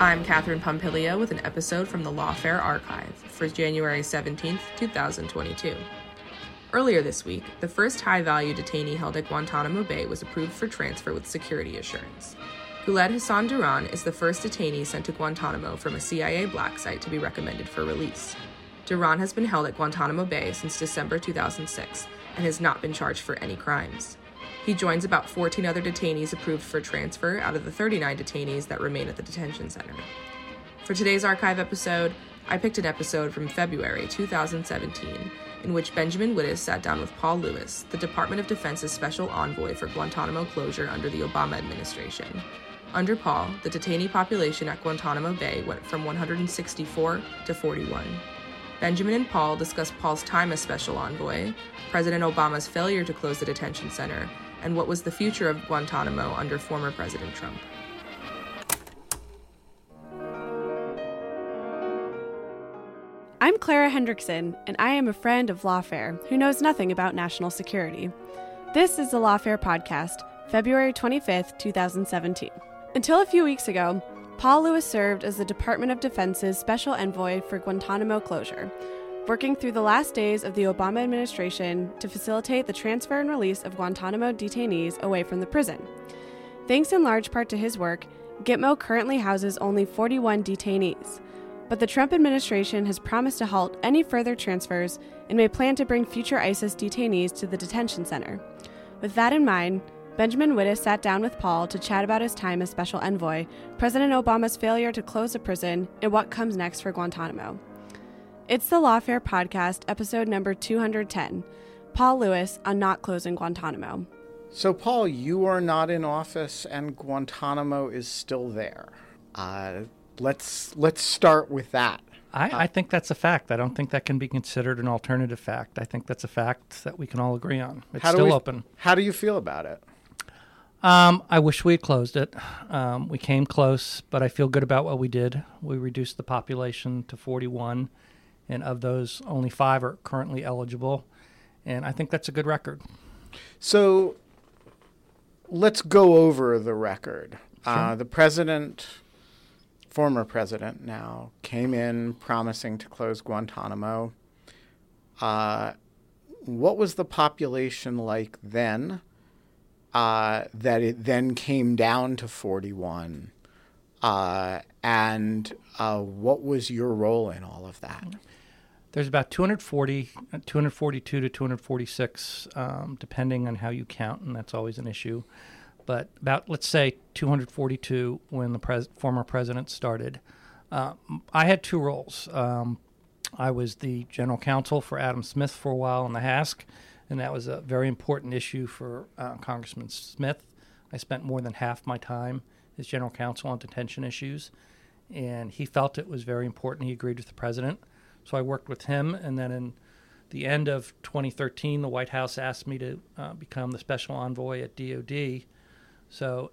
I'm Katherine Pompilio with an episode from the Lawfare Archive for January 17, 2022. Earlier this week, the first high value detainee held at Guantanamo Bay was approved for transfer with security assurance. Guled Hassan Duran is the first detainee sent to Guantanamo from a CIA black site to be recommended for release. Duran has been held at Guantanamo Bay since December 2006 and has not been charged for any crimes. He joins about 14 other detainees approved for transfer out of the 39 detainees that remain at the detention center. For today's archive episode, I picked an episode from February 2017 in which Benjamin Wittes sat down with Paul Lewis, the Department of Defense's special envoy for Guantanamo closure under the Obama administration. Under Paul, the detainee population at Guantanamo Bay went from 164 to 41. Benjamin and Paul discussed Paul's time as special envoy, President Obama's failure to close the detention center, and what was the future of Guantanamo under former President Trump. I'm Clara Hendrickson, and I am a friend of Lawfare who knows nothing about national security. This is the Lawfare Podcast, February 25th, 2017. Until a few weeks ago, Paul Lewis served as the Department of Defense's special envoy for Guantanamo closure, working through the last days of the Obama administration to facilitate the transfer and release of Guantanamo detainees away from the prison. Thanks in large part to his work, Gitmo currently houses only 41 detainees. But the Trump administration has promised to halt any further transfers and may plan to bring future ISIS detainees to the detention center. With that in mind, Benjamin Wittes sat down with Paul to chat about his time as special envoy, President Obama's failure to close the prison, and what comes next for Guantanamo. It's the Lawfare Podcast, episode number 210 Paul Lewis on Not Closing Guantanamo. So, Paul, you are not in office, and Guantanamo is still there. Uh, let's let's start with that. I, I think that's a fact. I don't think that can be considered an alternative fact. I think that's a fact that we can all agree on. It's How still we, open. How do you feel about it? Um, I wish we had closed it. Um, we came close, but I feel good about what we did. We reduced the population to 41, and of those, only five are currently eligible. And I think that's a good record. So, let's go over the record. Uh, the president, former president now, came in promising to close Guantanamo. Uh, what was the population like then? Uh, that it then came down to 41. Uh, and uh, what was your role in all of that? There's about 240, uh, 242 to 246, um, depending on how you count, and that's always an issue. But about, let's say, 242 when the pres- former president started. Uh, I had two roles. Um, I was the general counsel for Adam Smith for a while in the HASC, and that was a very important issue for uh, Congressman Smith. I spent more than half my time as general counsel on detention issues, and he felt it was very important. He agreed with the president. So I worked with him, and then in the end of 2013, the White House asked me to uh, become the special envoy at DoD. So,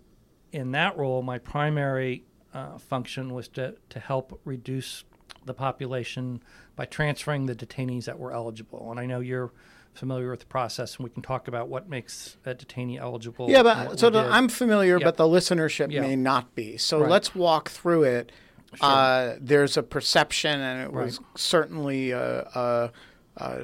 in that role, my primary uh, function was to, to help reduce the population by transferring the detainees that were eligible. And I know you're familiar with the process, and we can talk about what makes a detainee eligible. Yeah, but so the. I'm familiar, Yeah. but the listenership Yeah. may not be. So Right. let's walk through it. Uh, there's a perception, and it was certainly uh, uh, uh,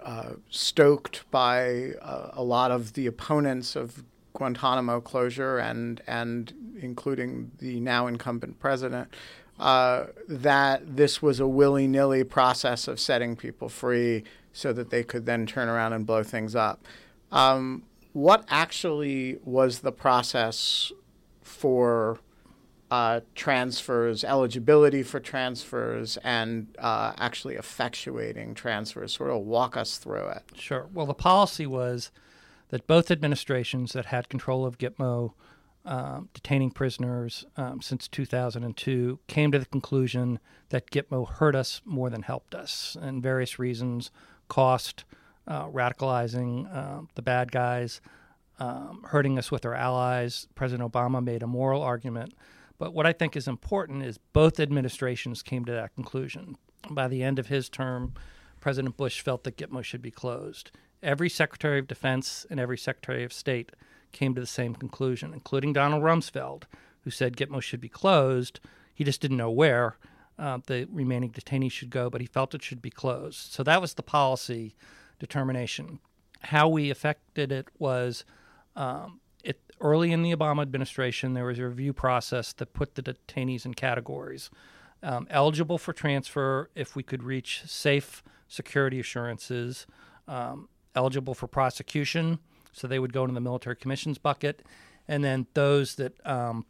uh, stoked by uh, a lot of the opponents of Guantanamo closure, and and including the now incumbent president, uh, that this was a willy nilly process of setting people free so that they could then turn around and blow things up. Um, what actually was the process for uh, transfers, eligibility for transfers, and uh, actually effectuating transfers? Sort of walk us through it. Sure. Well, the policy was that both administrations that had control of Gitmo um, detaining prisoners um, since 2002 came to the conclusion that Gitmo hurt us more than helped us, and various reasons cost, uh, radicalizing uh, the bad guys, um, hurting us with our allies. President Obama made a moral argument. But what I think is important is both administrations came to that conclusion. By the end of his term, President Bush felt that Gitmo should be closed. Every Secretary of Defense and every Secretary of State came to the same conclusion, including Donald Rumsfeld, who said Gitmo should be closed. He just didn't know where uh, the remaining detainees should go, but he felt it should be closed. So that was the policy determination. How we affected it was um, early in the Obama administration, there was a review process that put the detainees in categories. Um, eligible for transfer if we could reach safe security assurances, um, eligible for prosecution, so they would go into the military commissions bucket, and then those that um,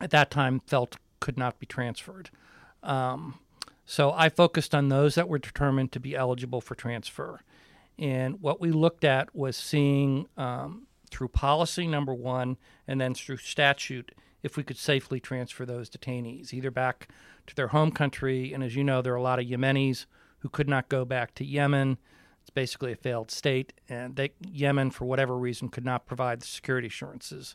at that time felt could not be transferred. Um, so I focused on those that were determined to be eligible for transfer. And what we looked at was seeing um, through policy, number one, and then through statute, if we could safely transfer those detainees, either back to their home country. And as you know, there are a lot of Yemenis who could not go back to Yemen. It's basically a failed state, and they, Yemen, for whatever reason, could not provide the security assurances.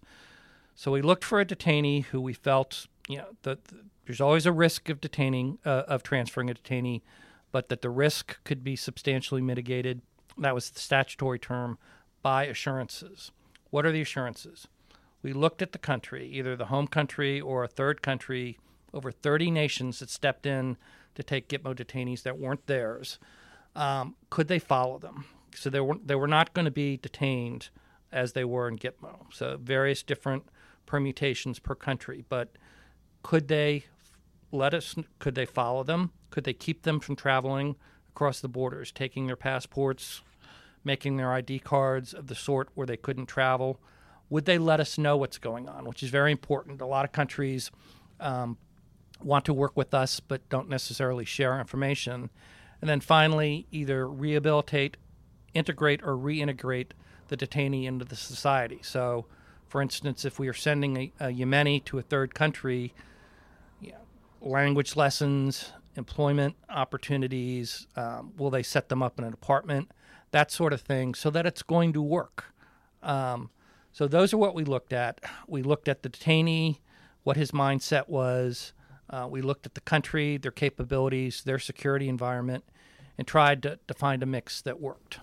So we looked for a detainee who we felt, you know, that the, there's always a risk of detaining, uh, of transferring a detainee, but that the risk could be substantially mitigated. That was the statutory term by assurances. What are the assurances? We looked at the country, either the home country or a third country, over 30 nations that stepped in to take Gitmo detainees that weren't theirs. Um, could they follow them? So they were, they were not going to be detained as they were in Gitmo. So various different permutations per country. But could they let us? Could they follow them? Could they keep them from traveling across the borders, taking their passports, making their ID cards of the sort where they couldn't travel? Would they let us know what's going on, which is very important? A lot of countries um, want to work with us but don't necessarily share information. And then finally, either rehabilitate, integrate, or reintegrate the detainee into the society. So, for instance, if we are sending a, a Yemeni to a third country, you know, language lessons, employment opportunities, um, will they set them up in an apartment, that sort of thing, so that it's going to work. Um, so those are what we looked at. We looked at the detainee, what his mindset was. Uh, we looked at the country, their capabilities, their security environment, and tried to, to find a mix that worked.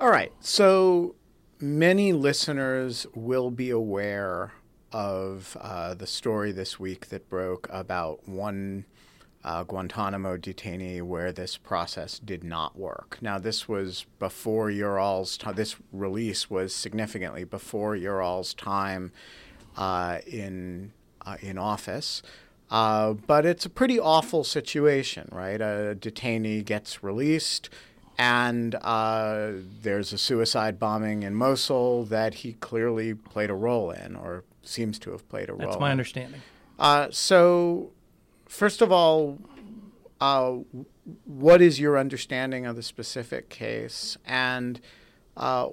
All right. So many listeners will be aware of uh, the story this week that broke about one uh, Guantanamo detainee where this process did not work. Now, this was before your all's t- this release was significantly before your all's time uh, in uh, in office. Uh, but it's a pretty awful situation, right? A detainee gets released, and uh, there's a suicide bombing in Mosul that he clearly played a role in, or seems to have played a role. That's my in. understanding. Uh, so, first of all, uh, what is your understanding of the specific case, and uh,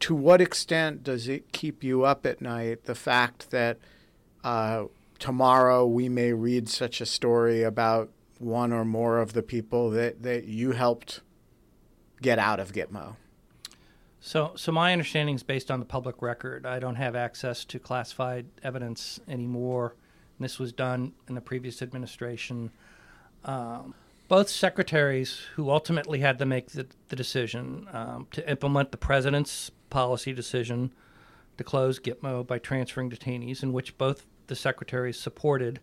to what extent does it keep you up at night? The fact that uh, tomorrow we may read such a story about one or more of the people that, that you helped get out of Gitmo. So, so my understanding is based on the public record. I don't have access to classified evidence anymore. This was done in the previous administration. Um, both secretaries, who ultimately had to make the, the decision um, to implement the president's policy decision to close Gitmo by transferring detainees, in which both the secretaries supported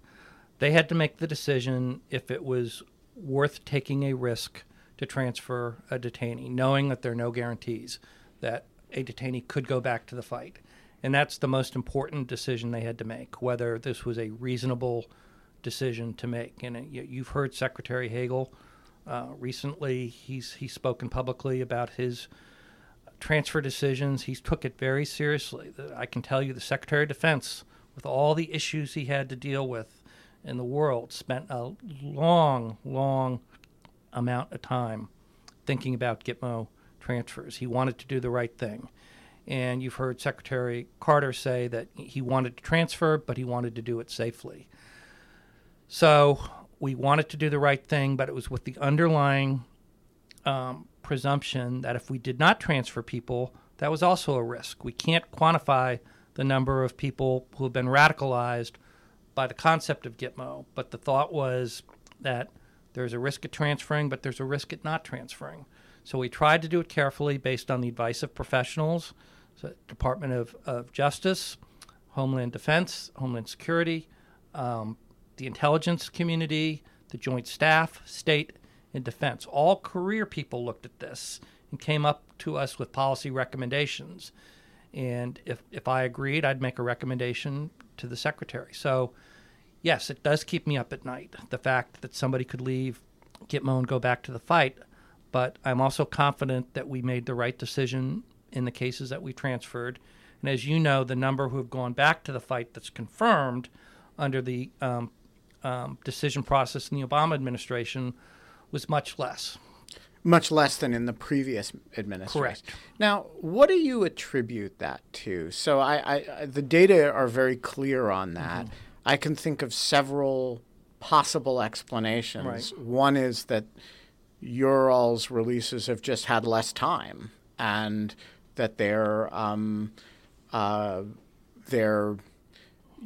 they had to make the decision if it was worth taking a risk to transfer a detainee, knowing that there are no guarantees that a detainee could go back to the fight. And that's the most important decision they had to make, whether this was a reasonable decision to make. And uh, you've heard Secretary Hagel uh, recently, he's, he's spoken publicly about his transfer decisions. He took it very seriously. I can tell you the Secretary of Defense, with all the issues he had to deal with in the world, spent a long, long amount of time thinking about Gitmo transfers. He wanted to do the right thing. And you've heard Secretary Carter say that he wanted to transfer, but he wanted to do it safely. So we wanted to do the right thing, but it was with the underlying um, presumption that if we did not transfer people, that was also a risk. We can't quantify the number of people who have been radicalized by the concept of Gitmo, but the thought was that there's a risk at transferring, but there's a risk at not transferring. So we tried to do it carefully based on the advice of professionals, so Department of, of Justice, Homeland Defense, Homeland Security, um, the intelligence community, the Joint Staff, State, and Defense. All career people looked at this and came up to us with policy recommendations. And if, if I agreed, I'd make a recommendation to the Secretary. So, yes, it does keep me up at night, the fact that somebody could leave Gitmo and go back to the fight but I'm also confident that we made the right decision in the cases that we transferred. And as you know, the number who have gone back to the fight that's confirmed under the um, um, decision process in the Obama administration was much less. Much less than in the previous administration. Correct. Now, what do you attribute that to? So, I, I the data are very clear on that. Mm-hmm. I can think of several possible explanations. Right. One is that Ural's releases have just had less time, and that they're um, uh, they're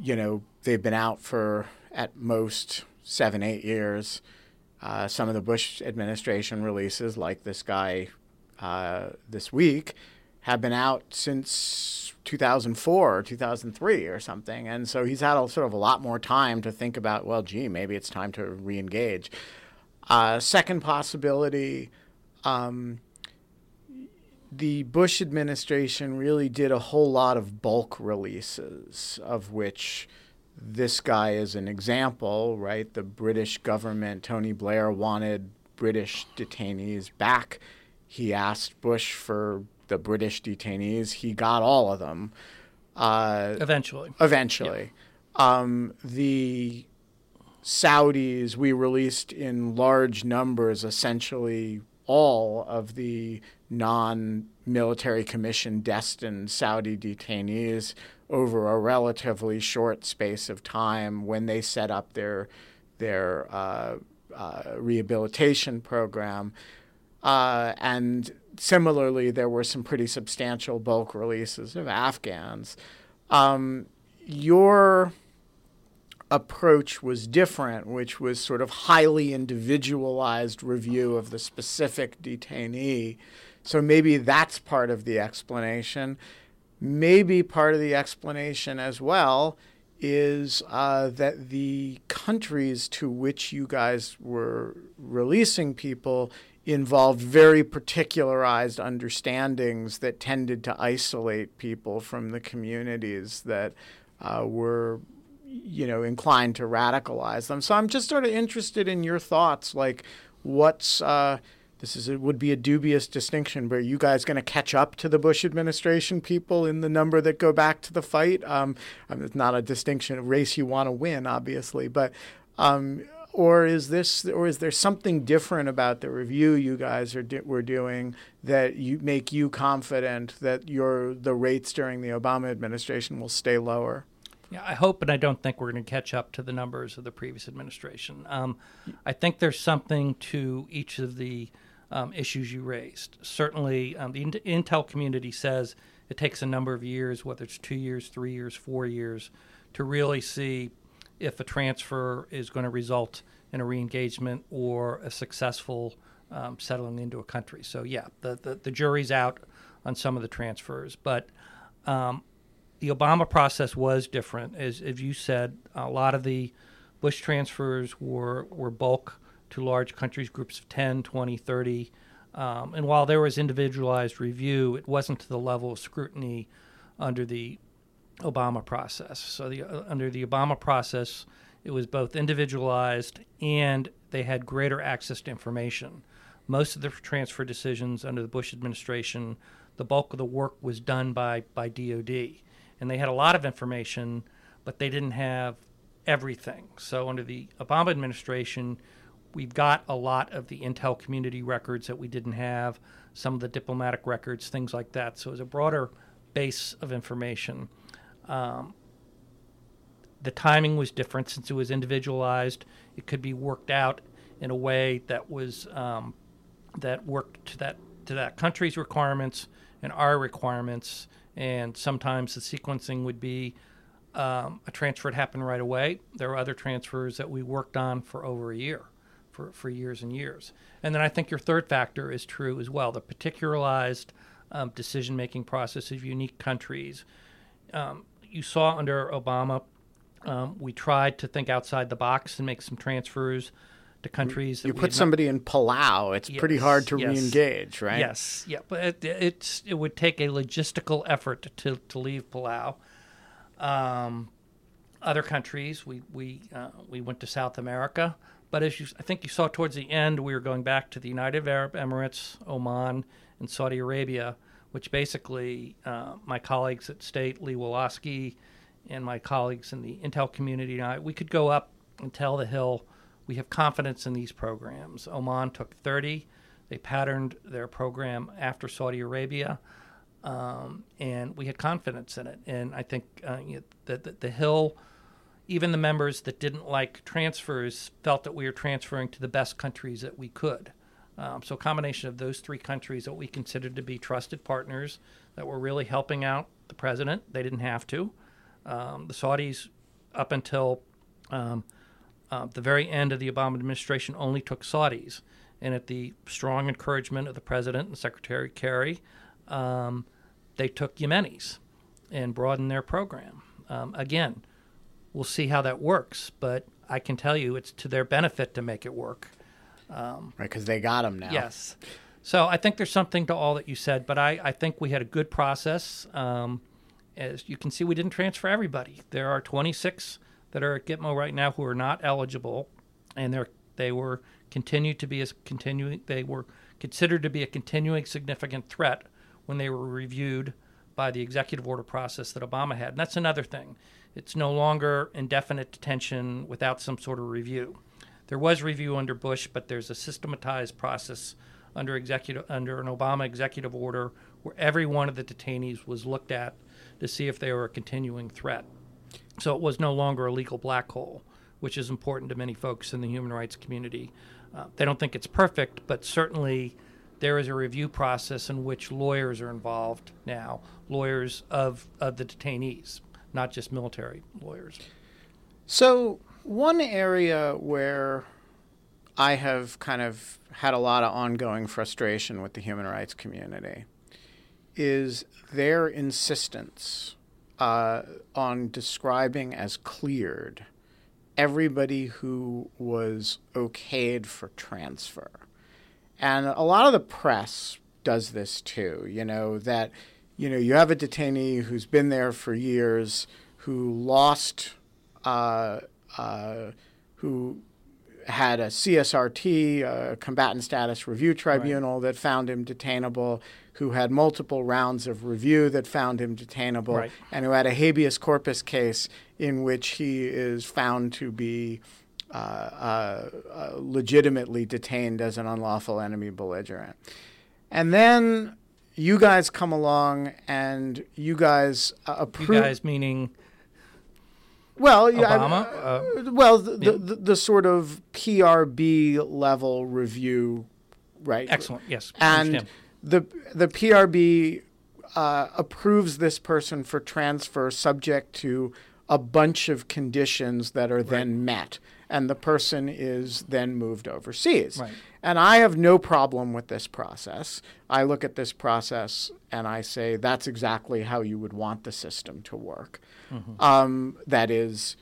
you know they've been out for at most seven eight years. Uh, some of the Bush administration releases, like this guy uh, this week, have been out since 2004 or 2003 or something, and so he's had a, sort of a lot more time to think about. Well, gee, maybe it's time to re-engage. Uh, second possibility, um, the Bush administration really did a whole lot of bulk releases, of which this guy is an example, right? The British government, Tony Blair wanted British detainees back. He asked Bush for the British detainees. He got all of them. Uh, eventually. Eventually. Yeah. Um, the Saudis, we released in large numbers essentially all of the non military commission destined Saudi detainees over a relatively short space of time when they set up their their uh, uh, rehabilitation program. Uh, and similarly, there were some pretty substantial bulk releases of Afghans. Um, your approach was different, which was sort of highly individualized review of the specific detainee. So maybe that's part of the explanation. Maybe part of the explanation as well is uh, that the countries to which you guys were releasing people involved very particularized understandings that tended to isolate people from the communities that uh, were you know inclined to radicalize them. So I'm just sort of interested in your thoughts, like what's uh, this is it would be a dubious distinction, but are you guys going to catch up to the Bush administration people in the number that go back to the fight? Um, it's not a distinction, a race you want to win, obviously, but. Um, or is this or is there something different about the review you guys are were doing that you make you confident that your the rates during the Obama administration will stay lower? Yeah, I hope, and I don't think we're going to catch up to the numbers of the previous administration. Um, I think there's something to each of the um, issues you raised. Certainly, um, the intel community says it takes a number of years, whether it's two years, three years, four years, to really see if a transfer is going to result in a reengagement or a successful um, settling into a country. So, yeah, the, the, the, jury's out on some of the transfers. But um, the Obama process was different. As, as you said, a lot of the Bush transfers were, were bulk to large countries, groups of 10, 20, 30. Um, and while there was individualized review, it wasn't to the level of scrutiny under the Obama process. So the, uh, under the Obama process, it was both individualized and they had greater access to information. Most of the transfer decisions under the Bush administration, the bulk of the work was done by, by DOD. And they had a lot of information, but they didn't have everything. So under the Obama administration, we've got a lot of the intel community records that we didn't have, some of the diplomatic records, things like that. So it's a broader base of information. Um, the timing was different since it was individualized. It could be worked out in a way that was um, that worked to that to that country's requirements and our requirements. And sometimes the sequencing would be um, a transfer had happened right away. There were other transfers that we worked on for over a year, for, for years and years. And then I think your third factor is true as well the particularized um, decision making process of unique countries. Um, you saw under Obama, um, we tried to think outside the box and make some transfers to countries. You put somebody not... in Palau, it's yes, pretty hard to yes. re-engage, right? Yes, yeah, but it, it's it would take a logistical effort to to leave Palau. Um, other countries, we we uh, we went to South America, but as you, I think you saw towards the end, we were going back to the United Arab Emirates, Oman, and Saudi Arabia, which basically uh, my colleagues at State, Lee Wolosky, and my colleagues in the Intel community and I, we could go up and tell the Hill we have confidence in these programs. Oman took 30. They patterned their program after Saudi Arabia um, and we had confidence in it. And I think uh, you know, that the, the, Hill, even the members that didn't like transfers, felt that we were transferring to the best countries that we could. Um, so, a combination of those three countries that we considered to be trusted partners that were really helping out the president. They didn't have to. Um, the Saudis, up until um, uh, the very end of the Obama administration, only took Saudis. And at the strong encouragement of the president and Secretary Kerry, um, they took Yemenis and broadened their program. Um, again, we'll see how that works, but I can tell you it's to their benefit to make it work. Um, right, because they got them now. Yes. So I think there's something to all that you said, but I, I think we had a good process. Um, as you can see, we didn't transfer everybody. There are 26 that are at Gitmo right now who are not eligible, and they're they were continued to be as continuing. They were considered to be a continuing significant threat when they were reviewed by the executive order process that Obama had. And that's another thing. It's no longer indefinite detention without some sort of review. There was review under Bush, but there's a systematized process under executive under an Obama executive order where every one of the detainees was looked at to see if they were a continuing threat. So it was no longer a legal black hole, which is important to many folks in the human rights community. Uh, they don't think it's perfect, but certainly there is a review process in which lawyers are involved now, lawyers of, of the detainees, not just military lawyers. So, one area where I have kind of had a lot of ongoing frustration with the human rights community is their insistence uh, on describing as cleared everybody who was okayed for transfer. And a lot of the press does this too, you know, that, you know, you have a detainee who's been there for years, who lost, uh, uh, who had a CSRT, a combatant status review tribunal right. that found him detainable, who had multiple rounds of review that found him detainable, right. and who had a habeas corpus case in which he is found to be uh, uh, uh, legitimately detained as an unlawful enemy belligerent. And then you guys come along and you guys approve. You guys meaning. Well, Obama. Uh, well, the, yeah. the, the, the, sort of PRB level review, right? Excellent. Yes. And the the PRB uh, approves this person for transfer subject to a bunch of conditions that are right. then met and the person is then moved overseas. Right. And I have no problem with this process. I look at this process and I say that's exactly how you would want the system to work. Mm-hmm. Um, that is,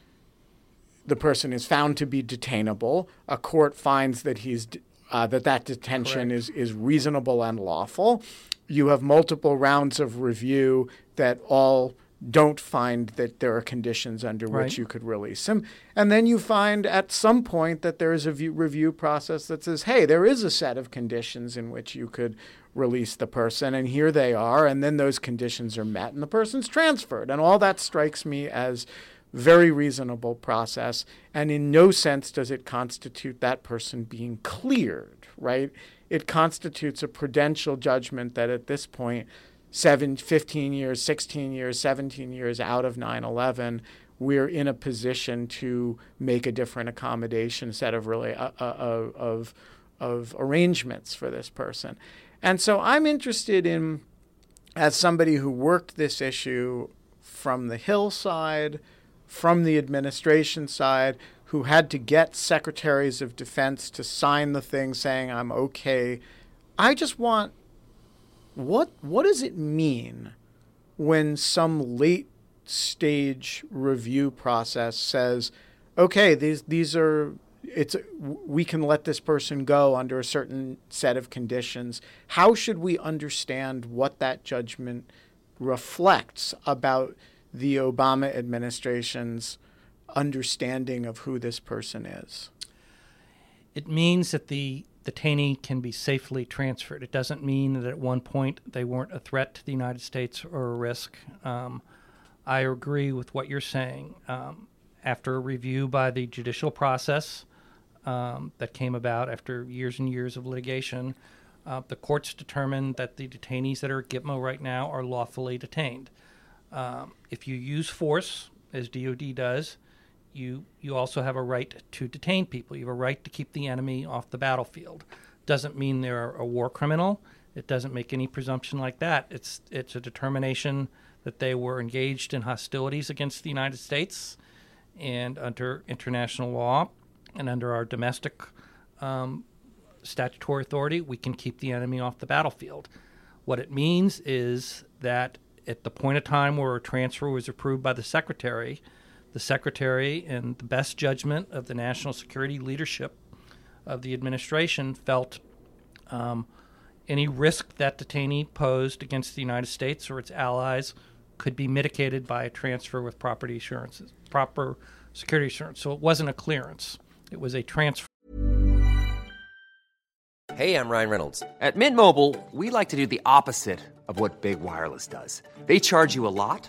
the person is found to be detainable. A court finds that he's uh, that that detention is is reasonable and lawful. You have multiple rounds of review that all don't find that there are conditions under Right. which you could release him. And then you find at some point that there is a view, review process that says, hey, there is a set of conditions in which you could release the person, and here they are. And then those conditions are met, and the person's transferred. And all that strikes me as very reasonable process. And in no sense does it constitute that person being cleared, right? It constitutes a prudential judgment that at this point, seven, 15 years, 16 years, 17 years out of 9 11, we're in a position to make a different accommodation set of really uh, uh, uh, of of arrangements for this person. And so I'm interested in as somebody who worked this issue from the Hill side, from the administration side, who had to get secretaries of defense to sign the thing saying I'm okay. I just want what what does it mean when some late stage review process says, okay, these these are it's we can let this person go under a certain set of conditions. How should we understand what that judgment reflects about the Obama administration's understanding of who this person is? It means that the detainee can be safely transferred. It doesn't mean that at one point they weren't a threat to the United States or a risk. Um, I agree with what you're saying. Um, after a review by the judicial process um, that came about after years and years of litigation, uh, the courts determined that the detainees that are at Gitmo right now are lawfully detained. Um, if you use force, as DoD does, you you also have a right to detain people. You have a right to keep the enemy off the battlefield. Doesn't mean they're a war criminal. It doesn't make any presumption like that. It's it's a determination that they were engaged in hostilities against the United States, and under international law, and under our domestic um, statutory authority, we can keep the enemy off the battlefield. What it means is that at the point of time where a transfer was approved by the secretary, the secretary, in the best judgment of the national security leadership of the administration, felt um, any risk that detainee posed against the United States or its allies could be mitigated by a transfer with property assurances, proper security assurance. So it wasn't a clearance; it was a transfer. Hey, I'm Ryan Reynolds. At Mint Mobile, we like to do the opposite of what Big Wireless does. They charge you a lot,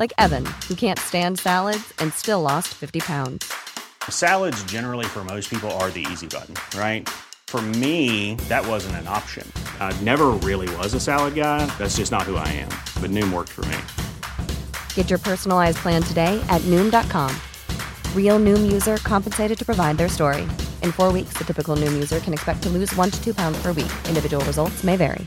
like Evan, who can't stand salads and still lost 50 pounds. Salads, generally, for most people, are the easy button, right? For me, that wasn't an option. I never really was a salad guy. That's just not who I am. But Noom worked for me. Get your personalized plan today at Noom.com. Real Noom user compensated to provide their story. In four weeks, the typical Noom user can expect to lose one to two pounds per week. Individual results may vary.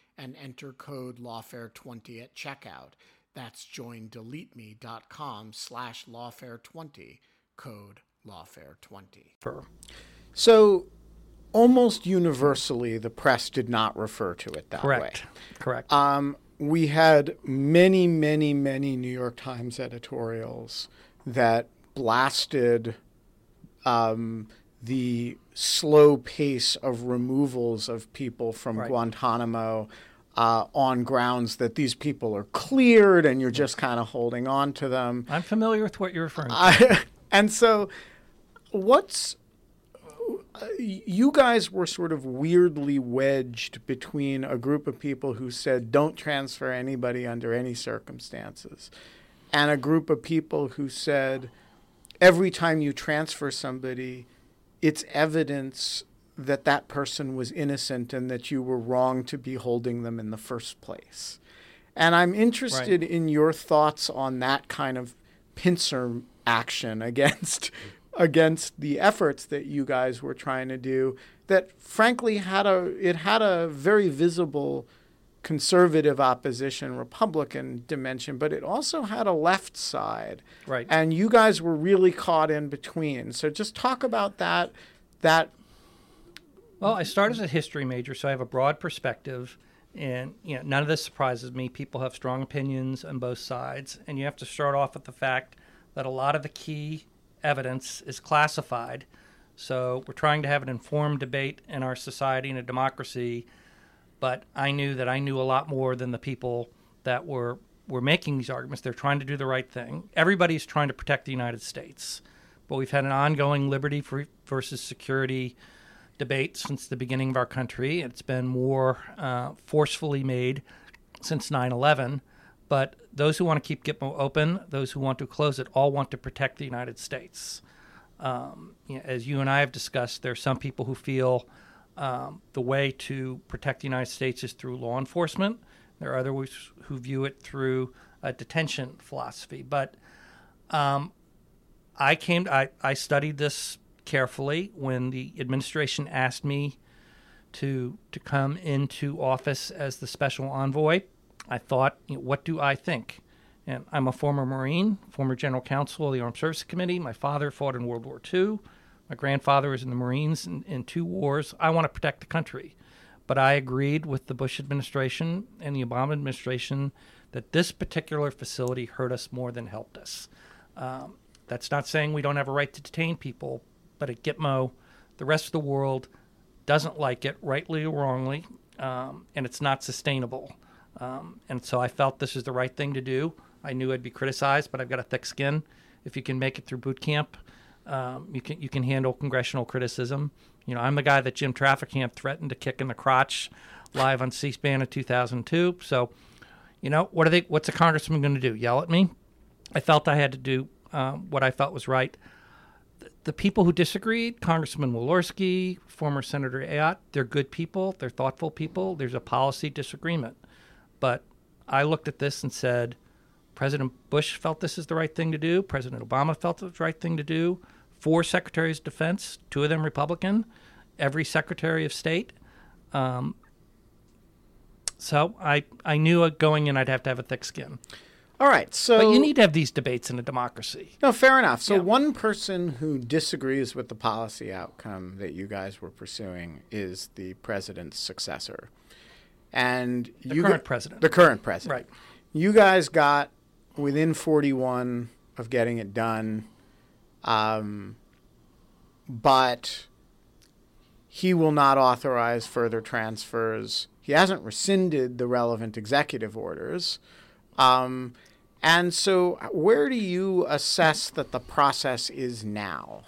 and enter code lawfare20 at checkout. That's joindeleteme.com slash lawfare20, code lawfare20. So almost universally, the press did not refer to it that Correct. way. Correct. Um, we had many, many, many New York Times editorials that blasted um, the slow pace of removals of people from Right. Guantanamo uh, on grounds that these people are cleared and you're just kind of holding on to them. I'm familiar with what you're referring to. And so, what's uh, you guys were sort of weirdly wedged between a group of people who said don't transfer anybody under any circumstances, and a group of people who said every time you transfer somebody, it's evidence that that person was innocent and that you were wrong to be holding them in the first place. And I'm interested in your thoughts on that kind of pincer action against against the efforts that you guys were trying to do that frankly had a it had a very visible conservative opposition republican dimension but it also had a left side Right. and you guys were really caught in between so just talk about that that Well, I started as a history major, so I have a broad perspective, and you know none of this surprises me. People have strong opinions on both sides, and you have to start off with the fact that a lot of the key evidence is classified. So we're trying to have an informed debate in our society and a democracy, but I knew that I knew a lot more than the people that were were making these arguments. They're trying to do the right thing. Everybody's trying to protect the United States, but we've had an ongoing liberty versus security debate since the beginning of our country. It's been more uh, forcefully made since 9 11. But those who want to keep Gitmo open, those who want to close it, all want to protect the United States. Um, you know, as you and I have discussed, there are some people who feel um, the way to protect the United States is through law enforcement. There are others who view it through a detention philosophy. But um, I came, I, I studied this carefully when the administration asked me to to come into office as the special envoy. I thought, you know, what do I think? And I'm a former Marine, former General Counsel of the Armed Services Committee. My father fought in World War II. My grandfather was in the Marines in, in two wars. I want to protect the country. But I agreed with the Bush administration and the Obama administration that this particular facility hurt us more than helped us. Um, that's not saying we don't have a right to detain people, but at Gitmo, the rest of the world doesn't like it, rightly or wrongly, um, and it's not sustainable. Um, and so I felt this is the right thing to do. I knew I'd be criticized, but I've got a thick skin. If you can make it through boot camp, um, you can you can handle congressional criticism. You know, I'm the guy that Jim Traficant threatened to kick in the crotch live on C-SPAN in 2002. So, you know, what are they? What's a congressman going to do? Yell at me? I felt I had to do um, what I felt was right the people who disagreed, Congressman Walorski, former Senator Ayotte, they're good people, they're thoughtful people. There's a policy disagreement. But I looked at this and said, President Bush felt this is the right thing to do. President Obama felt it was the right thing to do. Four secretaries of defense, two of them Republican, every secretary of state. Um, so I, I knew going in I'd have to have a thick skin. All right, so but you need to have these debates in a democracy. No, fair enough. So yeah. one person who disagrees with the policy outcome that you guys were pursuing is the president's successor, and the you current president, the current president, right? You guys got within forty-one of getting it done, um, but he will not authorize further transfers. He hasn't rescinded the relevant executive orders. Um, and so, where do you assess that the process is now?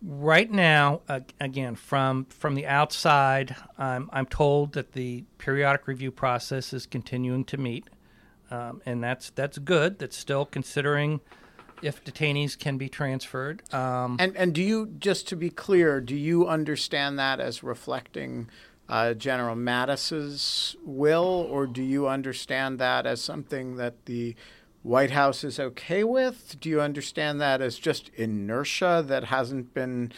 Right now, uh, again, from from the outside, I'm I'm told that the periodic review process is continuing to meet, um, and that's that's good. That's still considering if detainees can be transferred. Um, and and do you just to be clear, do you understand that as reflecting uh, General Mattis's will, or do you understand that as something that the White House is okay with? Do you understand that as just inertia that hasn't been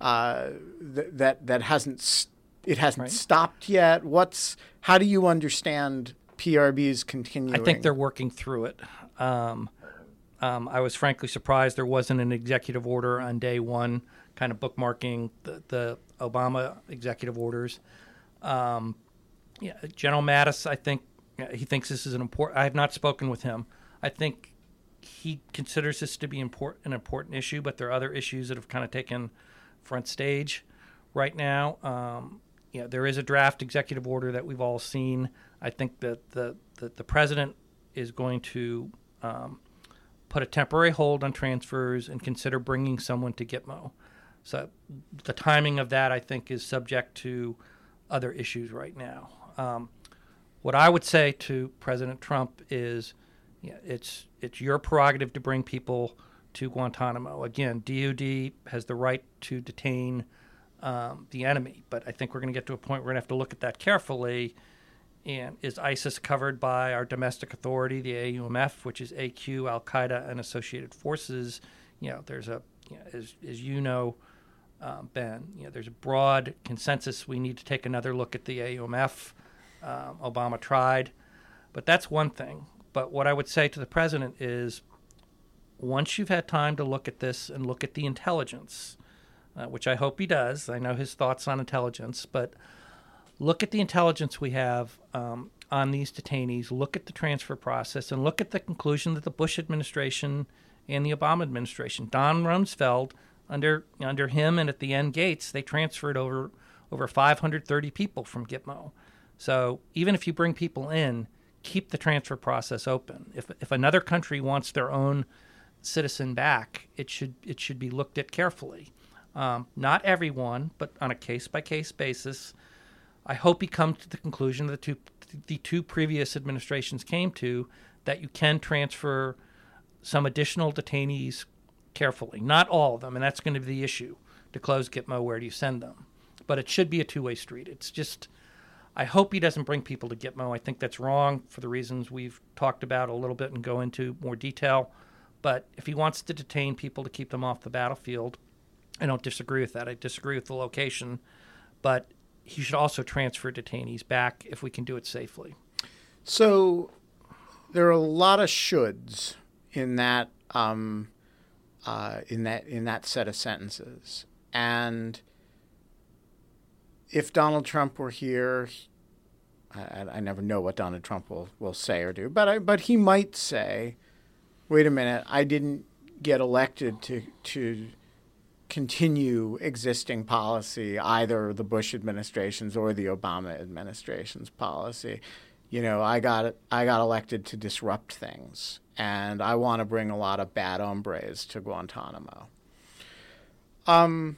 uh, th- that that hasn't st- it hasn't right. stopped yet? What's how do you understand PRB's continuing? I think they're working through it. Um, um, I was frankly surprised there wasn't an executive order on day one, kind of bookmarking the, the Obama executive orders. Um, yeah, General Mattis, I think he thinks this is an important. I have not spoken with him. I think he considers this to be important, an important issue, but there are other issues that have kind of taken front stage right now. Um, yeah, there is a draft executive order that we've all seen. I think that the the, president is going to um, put a temporary hold on transfers and consider bringing someone to Gitmo. So the timing of that, I think, is subject to other issues right now. Um, what I would say to President Trump is, yeah, it's it's your prerogative to bring people to Guantanamo. Again, DoD has the right to detain um, the enemy, but I think we're going to get to a point where we're going to have to look at that carefully. And is ISIS covered by our domestic authority, the AUMF, which is AQ, Al Qaeda, and associated forces? You know, there's a, you know, as, as you know, um, Ben. You know, there's a broad consensus we need to take another look at the AUMF. Um, Obama tried, but that's one thing. But what I would say to the president is once you've had time to look at this and look at the intelligence, uh, which I hope he does, I know his thoughts on intelligence, but look at the intelligence we have um, on these detainees, look at the transfer process, and look at the conclusion that the Bush administration and the Obama administration, Don Rumsfeld, under under him and at the end Gates, they transferred over over 530 people from Gitmo. So even if you bring people in, keep the transfer process open. If if another country wants their own citizen back, it should it should be looked at carefully. Um, not everyone, but on a case by case basis. I hope he comes to the conclusion that the two the two previous administrations came to that you can transfer some additional detainees carefully. Not all of them, and that's going to be the issue. To close Gitmo, where do you send them? But it should be a two way street. It's just, I hope he doesn't bring people to Gitmo. I think that's wrong for the reasons we've talked about a little bit and go into more detail. But if he wants to detain people to keep them off the battlefield, I don't disagree with that. I disagree with the location, but he should also transfer detainees back if we can do it safely. So there are a lot of shoulds in that um, uh, in that in that set of sentences, and if Donald Trump were here, I, I, never know what Donald Trump will, will say or do, but I, but he might say, "Wait a minute, I didn't get elected to to continue existing policy, either the Bush administration's or the Obama administration's policy. You know, I got I got elected to disrupt things, and I want to bring a lot of bad hombres to Guantanamo." Um,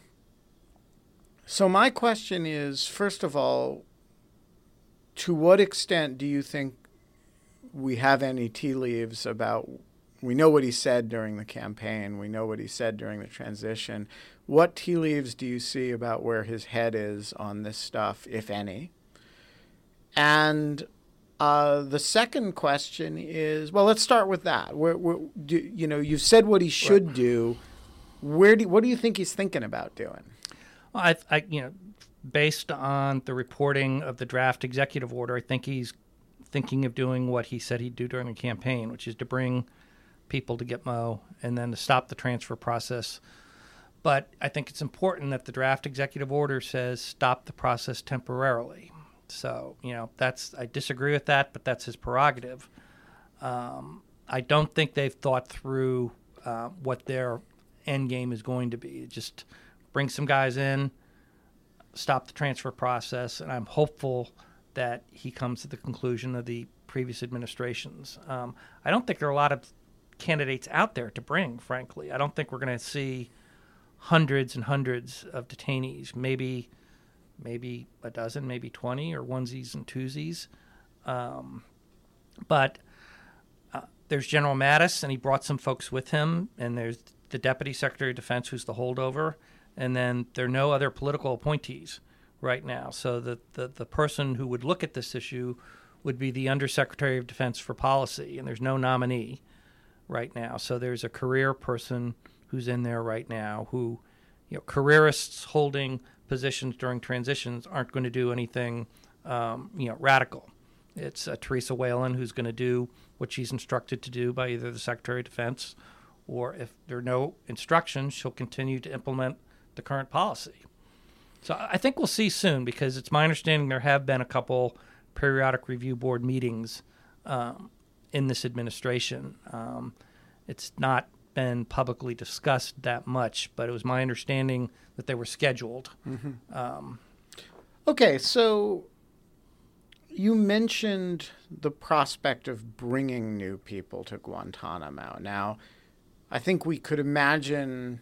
so, my question is first of all, to what extent do you think we have any tea leaves about? We know what he said during the campaign, we know what he said during the transition. What tea leaves do you see about where his head is on this stuff, if any? And uh, the second question is well, let's start with that. Where, where do, you know, you've said what he should do. Where do what do you think he's thinking about doing? I, I, you know, based on the reporting of the draft executive order, I think he's thinking of doing what he said he'd do during the campaign, which is to bring people to Gitmo and then to stop the transfer process. But I think it's important that the draft executive order says stop the process temporarily. So, you know, that's, I disagree with that, but that's his prerogative. Um, I don't think they've thought through uh, what their end game is going to be. Just bring some guys in, stop the transfer process, and I'm hopeful that he comes to the conclusion of the previous administrations. Um, I don't think there are a lot of candidates out there to bring, frankly. I don't think we're going to see hundreds and hundreds of detainees, maybe maybe a dozen, maybe 20 or onesies and twosies. Um, but uh, there's General Mattis, and he brought some folks with him, and there's the Deputy Secretary of Defense, who's the holdover, and then there are no other political appointees right now. So the, the, the person who would look at this issue would be the Undersecretary of Defense for Policy, and there's no nominee right now. So there's a career person who's in there right now who, you know, careerists holding positions during transitions aren't going to do anything, um, you know, radical. It's uh, Theresa Whelan who's going to do what she's instructed to do by either the Secretary of Defense or if there are no instructions, she'll continue to implement the current policy. So I think we'll see soon because it's my understanding there have been a couple periodic review board meetings um, in this administration. Um, it's not been publicly discussed that much, but it was my understanding that they were scheduled. Mm-hmm. Um, okay, so you mentioned the prospect of bringing new people to Guantanamo. Now, I think we could imagine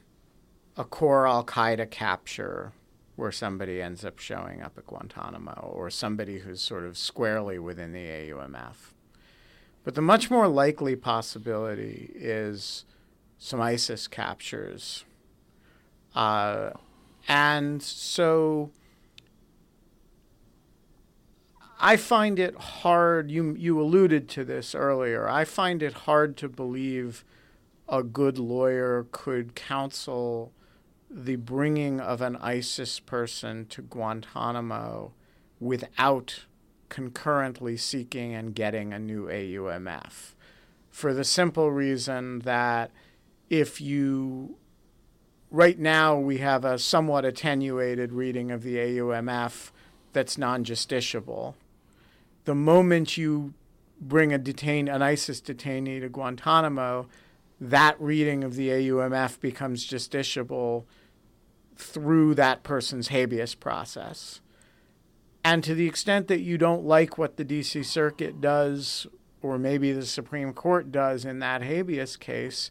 a core Al Qaeda capture where somebody ends up showing up at Guantanamo or somebody who's sort of squarely within the AUMF. But the much more likely possibility is some ISIS captures. Uh, and so I find it hard, you, you alluded to this earlier, I find it hard to believe a good lawyer could counsel the bringing of an ISIS person to Guantanamo without concurrently seeking and getting a new AUMF. For the simple reason that if you, right now, we have a somewhat attenuated reading of the AUMF that's non justiciable. The moment you bring a detain, an ISIS detainee to Guantanamo, that reading of the AUMF becomes justiciable through that person's habeas process. And to the extent that you don't like what the DC Circuit does, or maybe the Supreme Court does in that habeas case,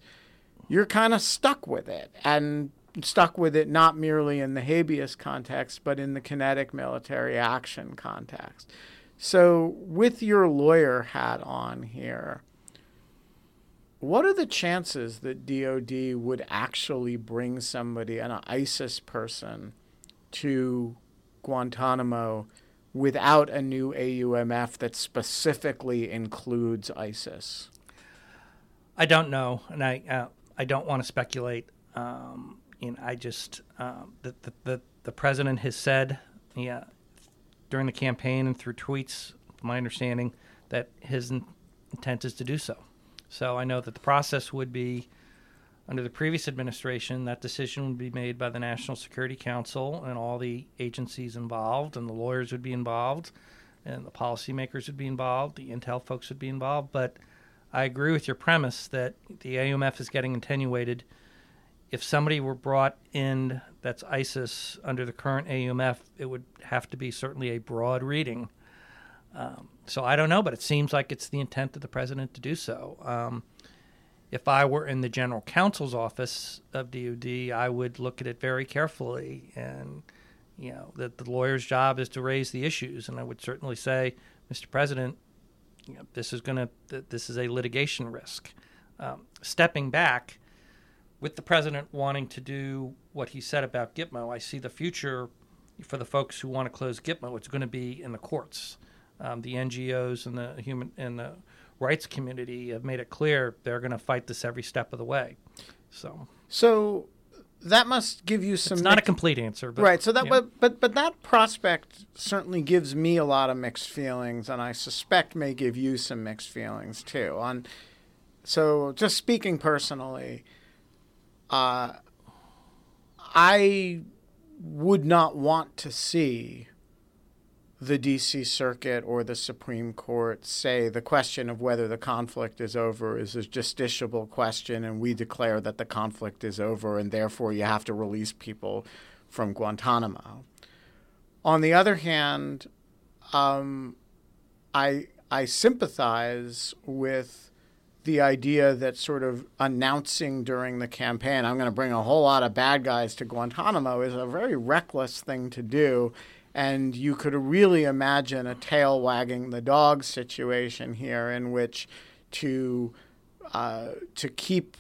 you're kind of stuck with it. And stuck with it not merely in the habeas context, but in the kinetic military action context. So, with your lawyer hat on here, what are the chances that DOD would actually bring somebody, an ISIS person, to Guantanamo without a new AUMF that specifically includes ISIS? I don't know, and I uh, I don't want to speculate. Um, and I just um, the, the, the the president has said, yeah, during the campaign and through tweets, my understanding that his intent is to do so. So I know that the process would be under the previous administration, that decision would be made by the National Security Council and all the agencies involved, and the lawyers would be involved, and the policymakers would be involved, the intel folks would be involved. But I agree with your premise that the AUMF is getting attenuated. If somebody were brought in that's ISIS under the current AUMF, it would have to be certainly a broad reading. Um, so I don't know, but it seems like it's the intent of the president to do so. Um, if I were in the general counsel's office of DOD, I would look at it very carefully. And, you know, that the lawyer's job is to raise the issues. And I would certainly say, Mr. President, you know, this is going to, this is a litigation risk. Um, stepping back, with the president wanting to do what he said about Gitmo, I see the future for the folks who want to close Gitmo. It's going to be in the courts. Um, the NGOs and the human and the rights community have made it clear they're going to fight this every step of the way. So, so that must give you some. It's not a complete answer, but, right? So that, yeah. but, but but that prospect certainly gives me a lot of mixed feelings, and I suspect may give you some mixed feelings too. On so, just speaking personally, uh, I would not want to see the DC Circuit or the Supreme Court say the question of whether the conflict is over is a justiciable question, and we declare that the conflict is over, and therefore you have to release people from Guantanamo. On the other hand, um, I I sympathize with the idea that sort of announcing during the campaign, I'm going to bring a whole lot of bad guys to Guantanamo, is a very reckless thing to do and you could really imagine a tail wagging the dog situation here, in which to uh, to keep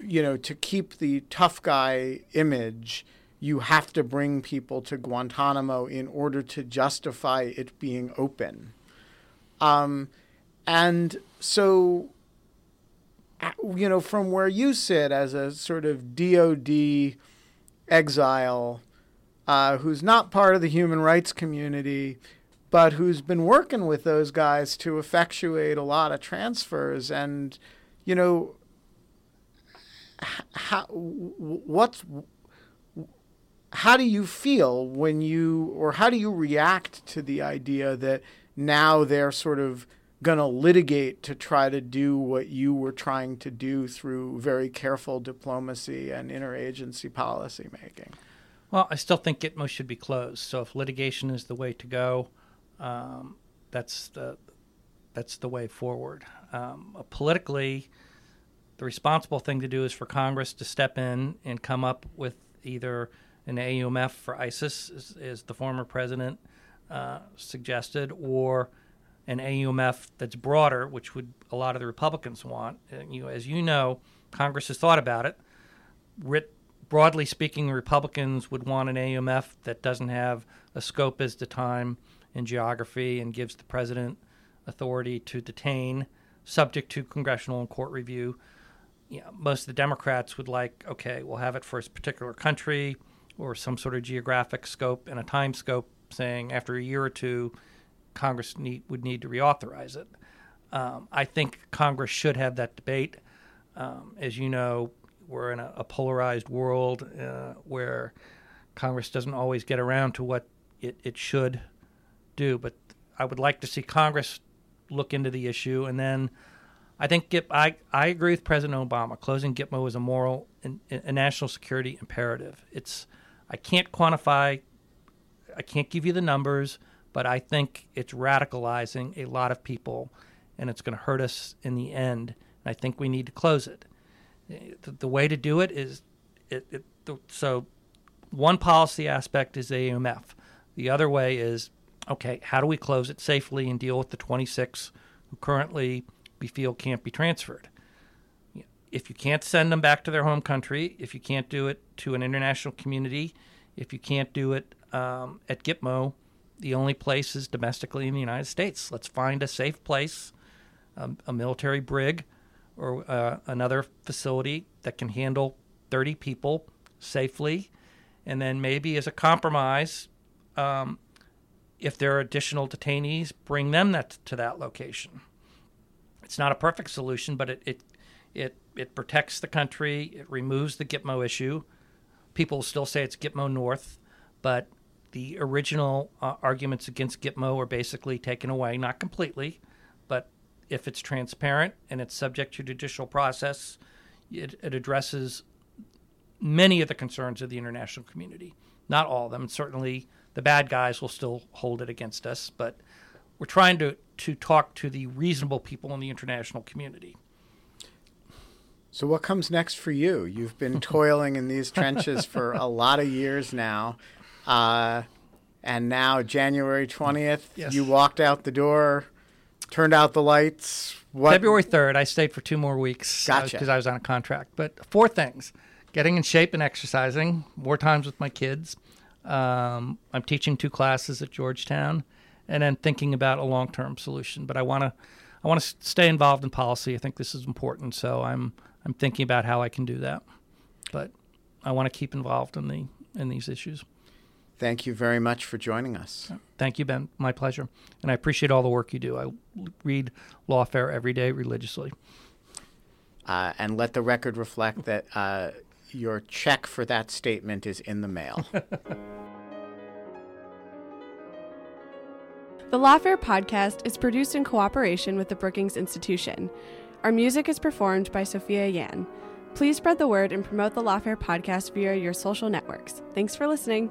you know to keep the tough guy image, you have to bring people to Guantanamo in order to justify it being open. Um, and so, you know, from where you sit as a sort of DOD exile uh, who's not part of the human rights community, but who's been working with those guys to effectuate a lot of transfers. And, you know, how, what's, how do you feel when you, or how do you react to the idea that now they're sort of going to litigate to try to do what you were trying to do through very careful diplomacy and interagency policy making? Well, I still think Gitmo should be closed. So if litigation is the way to go, um, that's the that's the way forward. Um, politically, the responsible thing to do is for Congress to step in and come up with either an AUMF for ISIS, as, as the former president uh, suggested, or an AUMF that's broader, which would a lot of the Republicans want. And you, as you know, Congress has thought about it, writ, broadly speaking, Republicans would want an AUMF that doesn't have a scope as to time and geography and gives the president authority to detain, subject to congressional and court review. You know, most of the Democrats would like, okay, we'll have it for a particular country or some sort of geographic scope and a time scope, saying after a year or two, Congress need, would need to reauthorize it. Um, I think Congress should have that debate. Um, as you know, we're in a, a polarized world uh, where Congress doesn't always get around to what it, it should do. But I would like to see Congress look into the issue. And then I think Gip, I, I agree with President Obama. Closing Gitmo is a moral and a national security imperative. It's I can't quantify, I can't give you the numbers, but I think it's radicalizing a lot of people, and it's going to hurt us in the end. And I think we need to close it the, the way to do it is it, it the, so one policy aspect is AMF. The other way is okay, how do we close it safely and deal with the 26 who currently we feel can't be transferred? If you can't send them back to their home country, if you can't do it to an international community, if you can't do it um, at Gitmo, the only place is domestically in the United States. Let's find a safe place, um, a military brig, or uh, another facility that can handle 30 people safely, and then maybe as a compromise, um, if there are additional detainees, bring them that, to that location. It's not a perfect solution, but it, it it it protects the country. It removes the Gitmo issue. People still say it's Gitmo North, but the original uh, arguments against Gitmo are basically taken away, not completely, if it's transparent and it's subject to judicial process, it, it addresses many of the concerns of the international community. Not all of them. Certainly, the bad guys will still hold it against us, but we're trying to, to talk to the reasonable people in the international community. So, what comes next for you? You've been toiling in these trenches for a lot of years now. Uh, and now, January 20th, yes. you walked out the door, turned out the lights. What? February 3rd, I stayed for two more weeks. Gotcha. Because I was on a contract. But four things getting in shape and exercising, more times with my kids. Um, I'm teaching two classes at Georgetown, and then thinking about a long term solution. But I want to. I want to stay involved in policy. I think this is important, so I'm I'm thinking about how I can do that. But I want to keep involved in the in these issues. Thank you very much for joining us. Thank you, Ben. My pleasure. And I appreciate all the work you do. I read Lawfare every day religiously. Uh, and let the record reflect that uh, your check for that statement is in the mail. the Lawfare podcast is produced in cooperation with the Brookings Institution. Our music is performed by Sophia Yan. Please spread the word and promote the Lawfare podcast via your social networks. Thanks for listening.